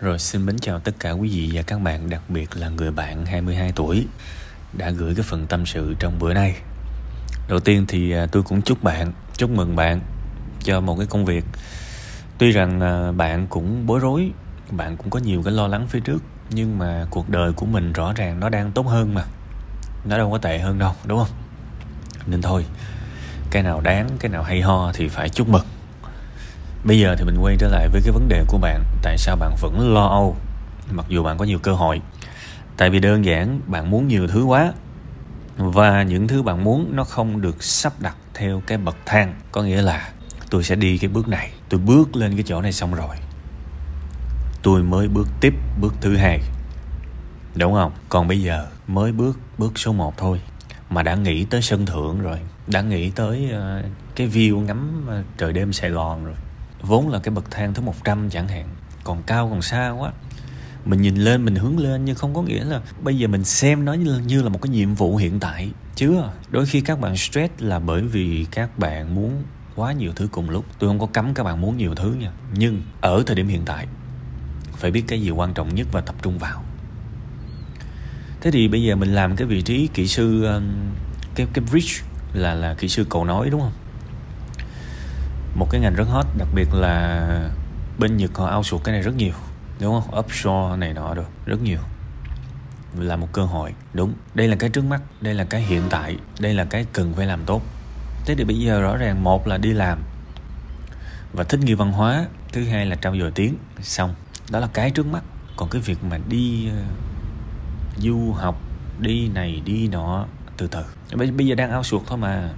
Rồi xin mến chào tất cả quý vị và các bạn, đặc biệt là người bạn 22 tuổi đã gửi cái phần tâm sự trong bữa nay. Đầu tiên thì à, tôi cũng chúc bạn, chúc mừng bạn cho một cái công việc. Tuy rằng à, bạn cũng bối rối, bạn cũng có nhiều cái lo lắng phía trước, nhưng mà cuộc đời của mình rõ ràng nó đang tốt hơn mà. Nó đâu có tệ hơn đâu, đúng không? Nên thôi, cái nào đáng, cái nào hay ho thì phải chúc mừng Bây giờ thì mình quay trở lại với cái vấn đề của bạn. Tại sao bạn vẫn lo âu, Mặc dù bạn có nhiều cơ hội? Tại vì đơn giản, bạn muốn nhiều thứ quá, Và những thứ bạn muốn nó không được sắp đặt theo cái bậc thang. Có nghĩa là tôi sẽ đi cái bước này. Tôi bước lên cái chỗ này xong rồi. Tôi mới bước tiếp bước thứ hai. Đúng không? Còn bây giờ, mới bước bước số 1 thôi. Mà đã nghĩ tới sân thượng rồi. Đã nghĩ tới ờ, cái view ngắm ờ, trời đêm Sài Gòn rồi vốn là cái bậc thang thứ 100 chẳng hạn, còn cao còn xa quá. Mình nhìn lên, mình hướng lên nhưng không có nghĩa là bây giờ mình xem nó như là một cái nhiệm vụ hiện tại, chưa. Đôi khi các bạn stress là bởi vì các bạn muốn quá nhiều thứ cùng lúc. Tôi không có cấm các bạn muốn nhiều thứ nha, nhưng ở thời điểm hiện tại, phải biết cái gì quan trọng nhất và tập trung vào. Thế thì bây giờ mình làm cái vị trí kỹ sư cái cái bridge là là kỹ sư cầu nối, đúng không? Một cái ngành rất hot đặc biệt là bên Nhật họ outsource cái này rất nhiều đúng không? Offshore này nọ được rất nhiều. Là một cơ hội đúng. Đây là cái trước mắt đây là cái hiện tại đây là cái cần phải làm tốt. Thế thì bây giờ rõ ràng một là đi làm và thích nghi văn hóa thứ hai là trao dồi tiếng xong. Đó là cái trước mắt. Còn cái việc mà đi uh, du học đi này đi nọ từ từ. Bây giờ đang ao suột thôi mà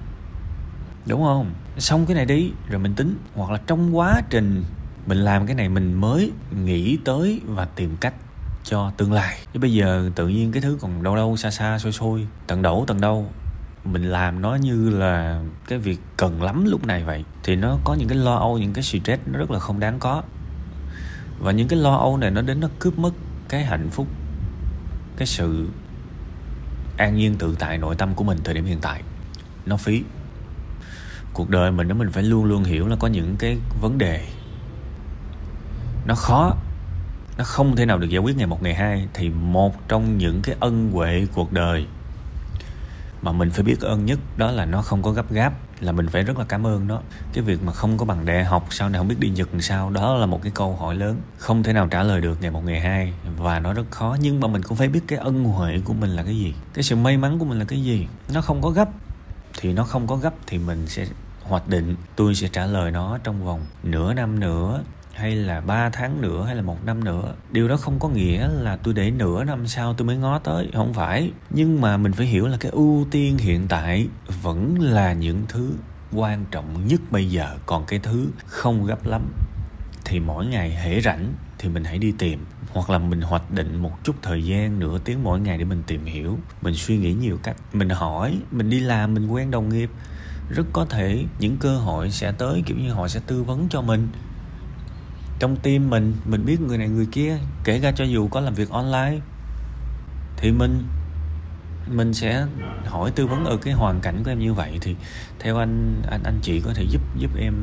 đúng không? Xong cái này đi, rồi mình tính. Hoặc là trong quá trình mình làm cái này, mình mới nghĩ tới và tìm cách cho tương lai. Chứ bây giờ tự nhiên cái thứ còn đâu đâu xa xa, xôi xôi, tận đổ, tận đâu mình làm nó như là cái việc cần lắm lúc này vậy. Thì nó có những cái lo âu, những cái stress nó rất là không đáng có. Và những cái lo âu này nó đến nó cướp mất cái hạnh phúc, cái sự an nhiên tự tại nội tâm của mình thời điểm hiện tại. Nó phí cuộc đời mình đó mình phải luôn luôn hiểu là có những cái vấn đề. Nó khó. Nó không thể nào được giải quyết ngày một ngày hai. Thì một trong những cái ân huệ cuộc đời mà mình phải biết ơn nhất đó là nó không có gấp gáp, là mình phải rất là cảm ơn nó. Cái việc mà không có bằng đại học, sau này không biết đi nhật làm sao, đó là một cái câu hỏi lớn, không thể nào trả lời được ngày một ngày hai. Và nó rất khó, nhưng mà mình cũng phải biết cái ân huệ của mình là cái gì. Cái sự may mắn của mình là cái gì. Nó không có gấp thì nó không có gấp thì mình sẽ hoạch định. Tôi sẽ trả lời nó trong vòng nửa năm nữa, hay là 3 tháng nữa, hay là một năm nữa. Điều đó không có nghĩa là tôi để nửa năm sau tôi mới ngó tới, không phải. Nhưng mà mình phải hiểu là cái ưu tiên hiện tại vẫn là những thứ quan trọng nhất bây giờ. Còn cái thứ không gấp lắm thì mỗi ngày hễ rảnh thì mình hãy đi tìm hoặc là mình hoạch định một chút thời gian nửa tiếng mỗi ngày để mình tìm hiểu, mình suy nghĩ nhiều cách, mình hỏi, mình đi làm, mình quen đồng nghiệp, rất có thể những cơ hội sẽ tới, kiểu như họ sẽ tư vấn cho mình. Trong tim mình mình biết người này người kia, kể cả cho dù có làm việc online, thì mình mình sẽ hỏi tư vấn ở cái hoàn cảnh của em như vậy. Thì theo anh anh anh chị có thể giúp giúp em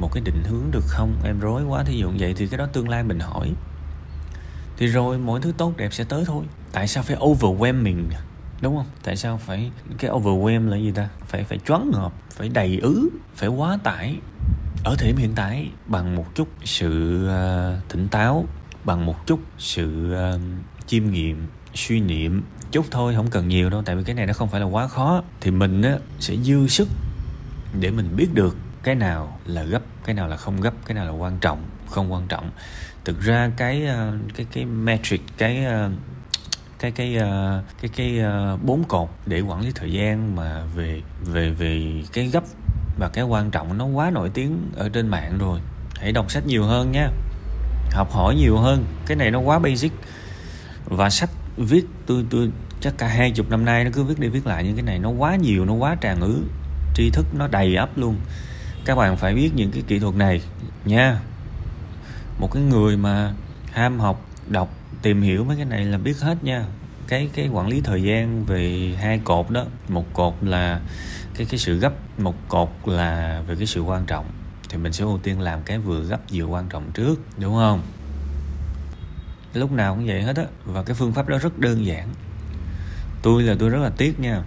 một cái định hướng được không? Em rối quá, thí dụ vậy thì cái đó tương lai mình hỏi thì rồi mọi thứ tốt đẹp sẽ tới thôi. Tại sao phải overwhelming đúng không? Tại sao phải cái overwhelm là gì ta? Phải phải choáng ngợp phải đầy ứ phải quá tải. Ở thời điểm hiện tại bằng một chút sự uh, tỉnh táo bằng một chút sự uh, chiêm nghiệm suy niệm chút thôi không cần nhiều đâu. Tại vì cái này nó không phải là quá khó. Thì mình á sẽ dư sức để mình biết được cái nào là gấp cái nào là không gấp cái nào là quan trọng không quan trọng. Thực ra cái ờ, cái cái metric, cái ờ, cái cái ờ, cái cái bốn cột để quản lý thời gian mà về về về cái gấp và cái quan trọng nó quá nổi tiếng ở trên mạng rồi. Hãy đọc sách nhiều hơn nha. Học hỏi nhiều hơn. Cái này nó quá basic. Và sách viết, tôi tôi chắc cả hai chục năm nay nó cứ viết đi viết lại những cái này. Nó quá nhiều, nó quá tràn ngữ. Tri thức nó đầy ắp luôn. Các bạn phải biết những cái kỹ thuật này nha một cái người mà ham học, đọc, tìm hiểu mấy cái này là biết hết nha. Cái cái quản lý thời gian về hai cột đó, một cột là cái cái sự gấp, một cột là về cái sự quan trọng. Thì mình sẽ ưu tiên làm cái vừa gấp vừa quan trọng trước, đúng không? Lúc nào cũng vậy hết á, và cái phương pháp đó rất đơn giản. Tôi là tôi rất là tiếc nha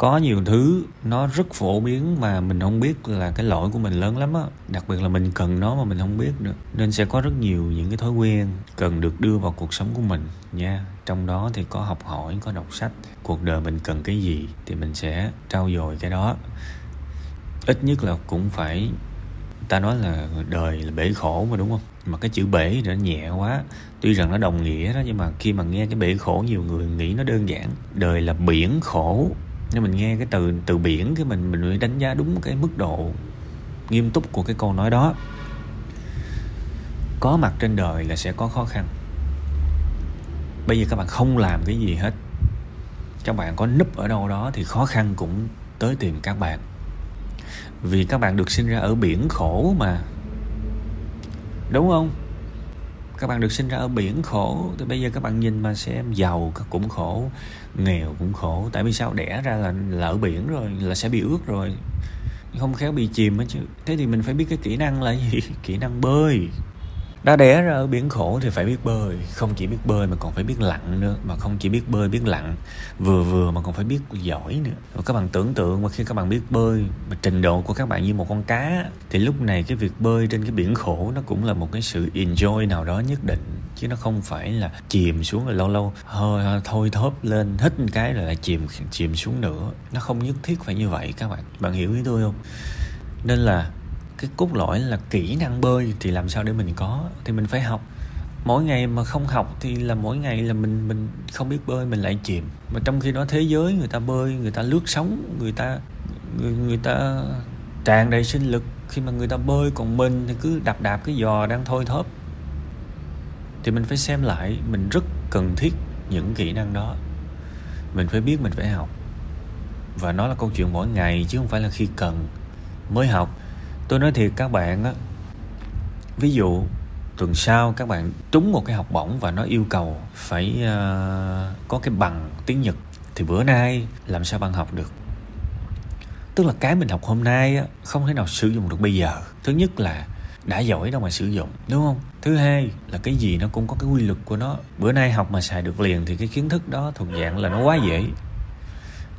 có nhiều thứ nó rất phổ biến mà mình không biết là cái lỗi của mình lớn lắm á. Đặc biệt là mình cần nó mà mình không biết nữa. Nên sẽ có rất nhiều những cái thói quen cần được đưa vào cuộc sống của mình nha. Trong đó thì có học hỏi, có đọc sách. Cuộc đời mình cần cái gì thì mình sẽ trau dồi cái đó. Ít nhất là cũng phải, ta nói là đời là bể khổ mà, đúng không? Mà cái chữ bể nó nhẹ quá. Tuy rằng nó đồng nghĩa đó, nhưng mà khi mà nghe cái bể khổ, nhiều người nghĩ nó đơn giản. Đời là biển khổ nếu mình nghe cái từ từ biển cái mình mình phải đánh giá đúng cái mức độ nghiêm túc của cái câu nói đó. Có mặt trên đời là sẽ có khó khăn. Bây giờ các bạn không làm cái gì hết. Các bạn có núp ở đâu đó thì khó khăn cũng tới tìm các bạn. Vì các bạn được sinh ra ở biển khổ mà. Đúng không? Các bạn được sinh ra ở biển khổ. Thì bây giờ các bạn nhìn mà xem giàu cũng khổ nghèo cũng khổ. Tại vì sao? Đẻ ra là, là ở biển rồi là sẽ bị ướt rồi. Không khéo bị chìm á chứ. Thế thì mình phải biết cái kỹ năng là gì? Kỹ năng bơi đã đẻ ra ở biển khổ thì phải biết bơi, không chỉ biết bơi mà còn phải biết lặn nữa, mà không chỉ biết bơi biết lặn, vừa vừa mà còn phải biết giỏi nữa. Và các bạn tưởng tượng mà khi các bạn biết bơi mà trình độ của các bạn như một con cá, thì lúc này cái việc bơi trên cái biển khổ nó cũng là một cái sự enjoy nào đó nhất định, chứ nó không phải là chìm xuống rồi lâu lâu hơi thôi thóp lên, hít một cái rồi lại chìm chìm xuống nữa. Nó không nhất thiết phải như vậy các bạn. Bạn hiểu ý tôi không? Nên là cái cốt lõi là kỹ năng bơi thì làm sao để mình có, thì mình phải học. Mỗi ngày mà không học thì là mỗi ngày là mình mình không biết bơi, mình lại chìm. Mà trong khi đó thế giới người ta bơi, người ta lướt sóng, người ta, người người ta tràn đầy sinh lực. Khi mà người ta bơi còn mình thì cứ đạp đạp cái giò đang thôi thóp. Thì mình phải xem lại, mình rất cần thiết những kỹ năng đó. Mình phải biết mình phải học. Và nó là câu chuyện mỗi ngày chứ không phải là khi cần. Mới học tôi nói thiệt các bạn á ví dụ tuần sau các bạn trúng một cái học bổng và nó yêu cầu phải uh, có cái bằng tiếng nhật thì bữa nay làm sao bạn học được? Tức là cái mình học hôm nay á, không thể nào sử dụng được bây giờ. Thứ nhất là đã giỏi đâu mà sử dụng đúng không? Thứ hai là cái gì nó cũng có cái quy luật của nó. Bữa nay học mà xài được liền thì cái kiến thức đó thuộc dạng là nó quá dễ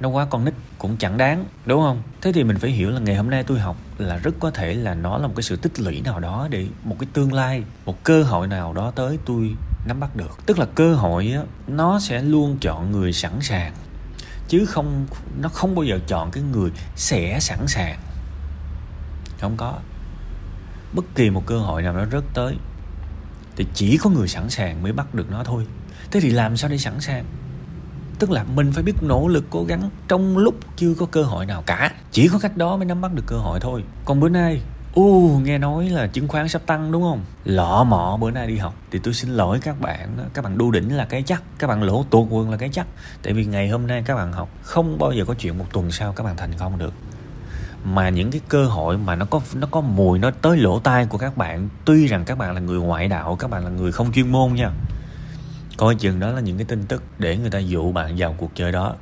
nó quá con nít, cũng chẳng đáng, đúng không? Thế thì mình phải hiểu là ngày hôm nay tôi học là rất có thể là nó là một cái sự tích lũy nào đó để một cái tương lai, một cơ hội nào đó tới tôi nắm bắt được. Tức là cơ hội á, nó sẽ luôn chọn người sẵn sàng, chứ không, nó không bao giờ chọn cái người sẽ sẵn sàng. Không có. Bất kỳ một cơ hội nào nó rớt tới, thì chỉ có người sẵn sàng mới bắt được nó thôi. Thế thì làm sao để sẵn sàng? Tức là mình phải biết nỗ lực cố gắng trong lúc chưa có cơ hội nào cả. Chỉ có cách đó mới nắm bắt được cơ hội thôi. Còn bữa nay u uh, nghe nói là chứng khoán sắp tăng đúng không? Lọ mọ bữa nay đi học. Thì tôi xin lỗi các bạn các bạn đu đỉnh là cái chắc. Các bạn lỗ tuột quần là cái chắc. Tại vì ngày hôm nay các bạn học không bao giờ có chuyện một tuần sau các bạn thành công được. Mà những cái cơ hội mà nó có nó có mùi nó tới lỗ tai của các bạn tuy rằng các bạn là người ngoại đạo các bạn là người không chuyên môn nha coi chừng đó là những cái tin tức để người ta dụ bạn vào cuộc chơi đó.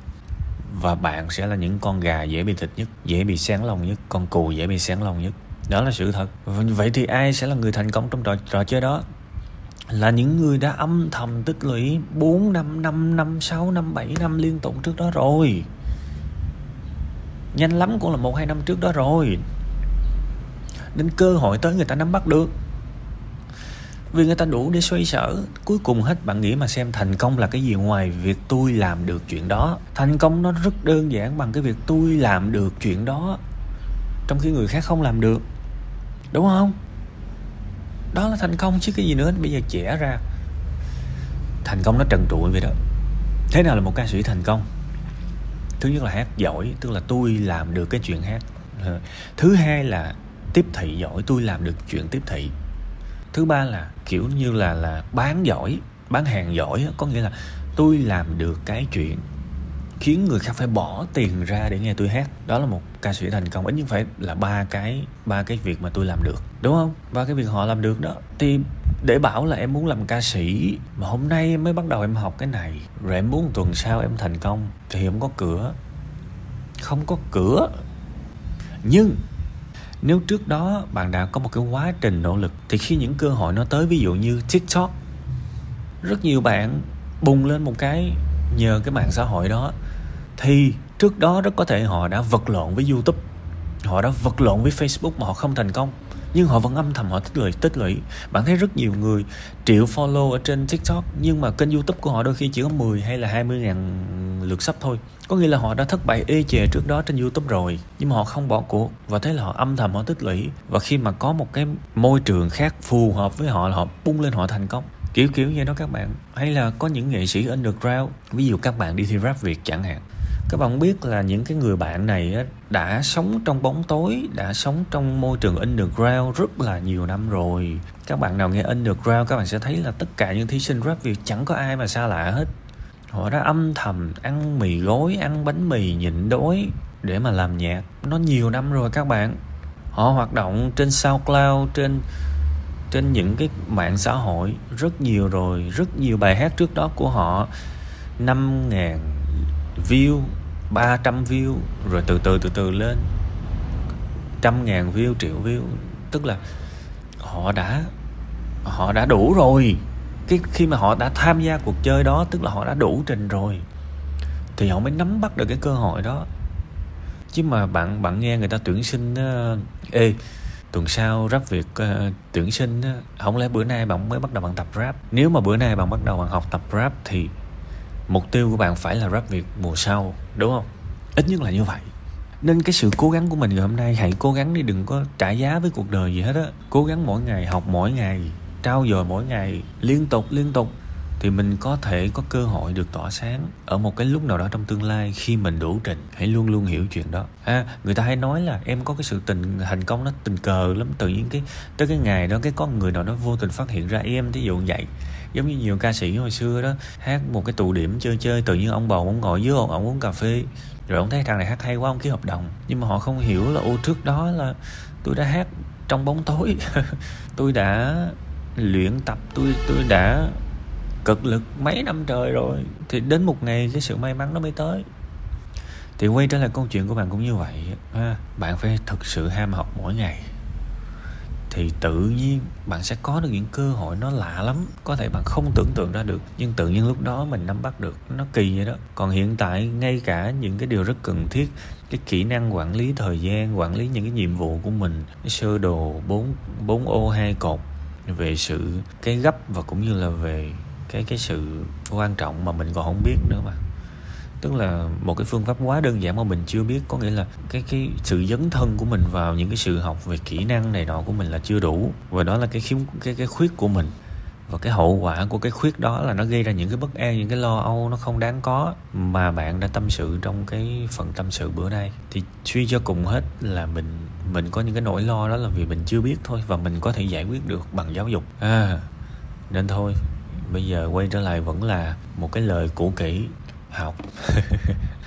Và bạn sẽ là những con gà dễ bị thịt nhất dễ bị sáng lòng nhất con cù dễ bị sáng lòng nhất. Đó là sự thật. Vậy thì ai sẽ là người thành công trong trò, trò chơi đó? Là những người đã âm thầm tích lũy 4 năm, 5 năm, 6 năm, 7 năm liên tục trước đó rồi. Nhanh lắm cũng là một hai năm trước đó rồi. Nên cơ hội tới người ta nắm bắt được vì người ta đủ để xoay sở. Cuối cùng hết, bạn nghĩ mà xem thành công là cái gì ngoài việc tôi làm được chuyện đó. Thành công nó rất đơn giản bằng cái việc tôi làm được chuyện đó, trong khi người khác không làm được. Đúng không? Đó là thành công chứ cái gì nữa, bây giờ trẻ ra. Thành công nó trần trụi vậy đó. Thế nào là một ca sĩ thành công? Thứ nhất là hát giỏi, tức là tôi làm được cái chuyện hát. Ờ, thứ hai là tiếp thị giỏi, tôi làm được chuyện tiếp thị thứ ba là, kiểu như là là bán giỏi, bán hàng giỏi có nghĩa là tôi làm được cái chuyện khiến người khác phải bỏ tiền ra để nghe tôi hát. Đó là một ca sĩ thành công, ít nhất phải là ba cái ba cái việc mà tôi làm được, đúng không? Ba cái việc họ làm được đó. Thì để bảo là em muốn làm ca sĩ, mà hôm nay em mới bắt đầu em học cái này, rồi em muốn tuần sau em thành công, thì không có cửa. Không có cửa. Nhưng nếu trước đó bạn đã có một cái quá trình nỗ lực, thì khi những cơ hội nó tới, ví dụ như tiktok, rất nhiều bạn bùng lên một cái nhờ cái mạng xã hội đó, thì trước đó rất có thể họ đã vật lộn với youtube, họ đã vật lộn với facebook mà họ không thành công nhưng họ vẫn âm thầm, họ tích lũy tích lũy. Bạn thấy rất nhiều người triệu follow ở trên tiktok, nhưng mà kênh youtube của họ đôi khi chỉ có 10 hay là 20 ngàn lượt sắp thôi. Có nghĩa là họ đã thất bại ê chề trước đó trên youtube rồi, nhưng mà họ không bỏ cuộc. Và thế là họ âm thầm, họ tích lũy. Và khi mà có một cái môi trường khác phù hợp với họ là họ bung lên họ thành công. Kiểu kiểu như đó các bạn. Hay là có những nghệ sĩ underground, ví dụ các bạn đi thi rap việt chẳng hạn các bạn biết là những cái người bạn này đã sống trong bóng tối, đã sống trong môi trường underground rất là nhiều năm rồi. Các bạn nào nghe underground, các bạn sẽ thấy là tất cả những thí sinh rap việt chẳng có ai mà xa lạ hết. Họ đã âm thầm ăn mì gói, ăn bánh mì nhịn đói để mà làm nhạc. Nó nhiều năm rồi các bạn. Họ hoạt động trên SoundCloud, trên trên những cái mạng xã hội rất nhiều rồi. Rất nhiều bài hát trước đó của họ 5.000 view 300 view rồi từ từ từ từ lên. Trăm ngàn view triệu view. Tức là họ đã họ đã đủ rồi. Cái khi mà họ đã tham gia cuộc chơi đó tức là họ đã đủ trình rồi thì họ mới nắm bắt được cái cơ hội đó. Chứ mà bạn bạn nghe người ta tuyển sinh uh, ê tuần sau rap việc uh, ờ, tuyển sinh uh, không lẽ bữa nay bạn mới bắt đầu bạn tập rap? Nếu mà bữa nay bạn bắt đầu bạn học tập rap thì mục tiêu của bạn phải là rap việt mùa sau đúng không? Ít nhất là như vậy. Nên cái sự cố gắng của mình ngày hôm nay hãy cố gắng đi đừng có trả giá với cuộc đời gì hết á. Cố gắng mỗi ngày học mỗi ngày trao dồi mỗi ngày liên tục liên tục thì mình có thể có cơ hội được tỏa sáng ở một cái lúc nào đó trong tương lai khi mình đủ trình hãy luôn luôn hiểu chuyện đó. À, người ta hay nói là em có cái sự tình thành công nó tình cờ lắm tự nhiên cái tới cái ngày đó cái con người nào đó vô tình phát hiện ra em thí dụ vậy giống như nhiều ca sĩ hồi xưa đó hát một cái tụ điểm chơi chơi tự nhiên ông bầu ông ngồi dưới ông, ông uống cà phê. Rồi ông thấy thằng này hát hay quá ông ký hợp đồng. Nhưng mà họ không hiểu là ô trước đó là tôi đã hát trong bóng tối. Tôi đã luyện tập tôi tôi đã cực lực mấy năm trời rồi. Thì đến một ngày cái sự may mắn nó mới tới. Thì quay trở lại câu chuyện của bạn cũng như vậy ha bạn phải thực sự ham học mỗi ngày thì tự nhiên bạn sẽ có được những cơ hội nó lạ lắm. Có thể bạn không tưởng tượng ra được, nhưng tự nhiên lúc đó mình nắm bắt được, nó kỳ vậy đó. Còn hiện tại, ngay cả những cái điều rất cần thiết, cái kỹ năng quản lý thời gian, quản lý những cái nhiệm vụ của mình, cái sơ đồ, bốn bốn ô, hai cột về sự cái gấp và cũng như là về cái cái sự quan trọng mà mình còn không biết nữa mà tức là một cái phương pháp quá đơn giản mà mình chưa biết. Có nghĩa là cái cái sự dấn thân của mình vào những cái sự học về kỹ năng này nọ của mình là chưa đủ. Và đó là cái khiếm, cái cái khuyết của mình. Và cái hậu quả của cái khuyết đó là nó gây ra những cái bất an, những cái lo âu nó không đáng có mà bạn đã tâm sự trong cái phần tâm sự bữa nay. Thì suy cho cùng hết là mình mình có những cái nỗi lo đó là vì mình chưa biết thôi và mình có thể giải quyết được bằng giáo dục. À nên thôi, bây giờ quay trở lại vẫn là một cái lời cũ kỹ học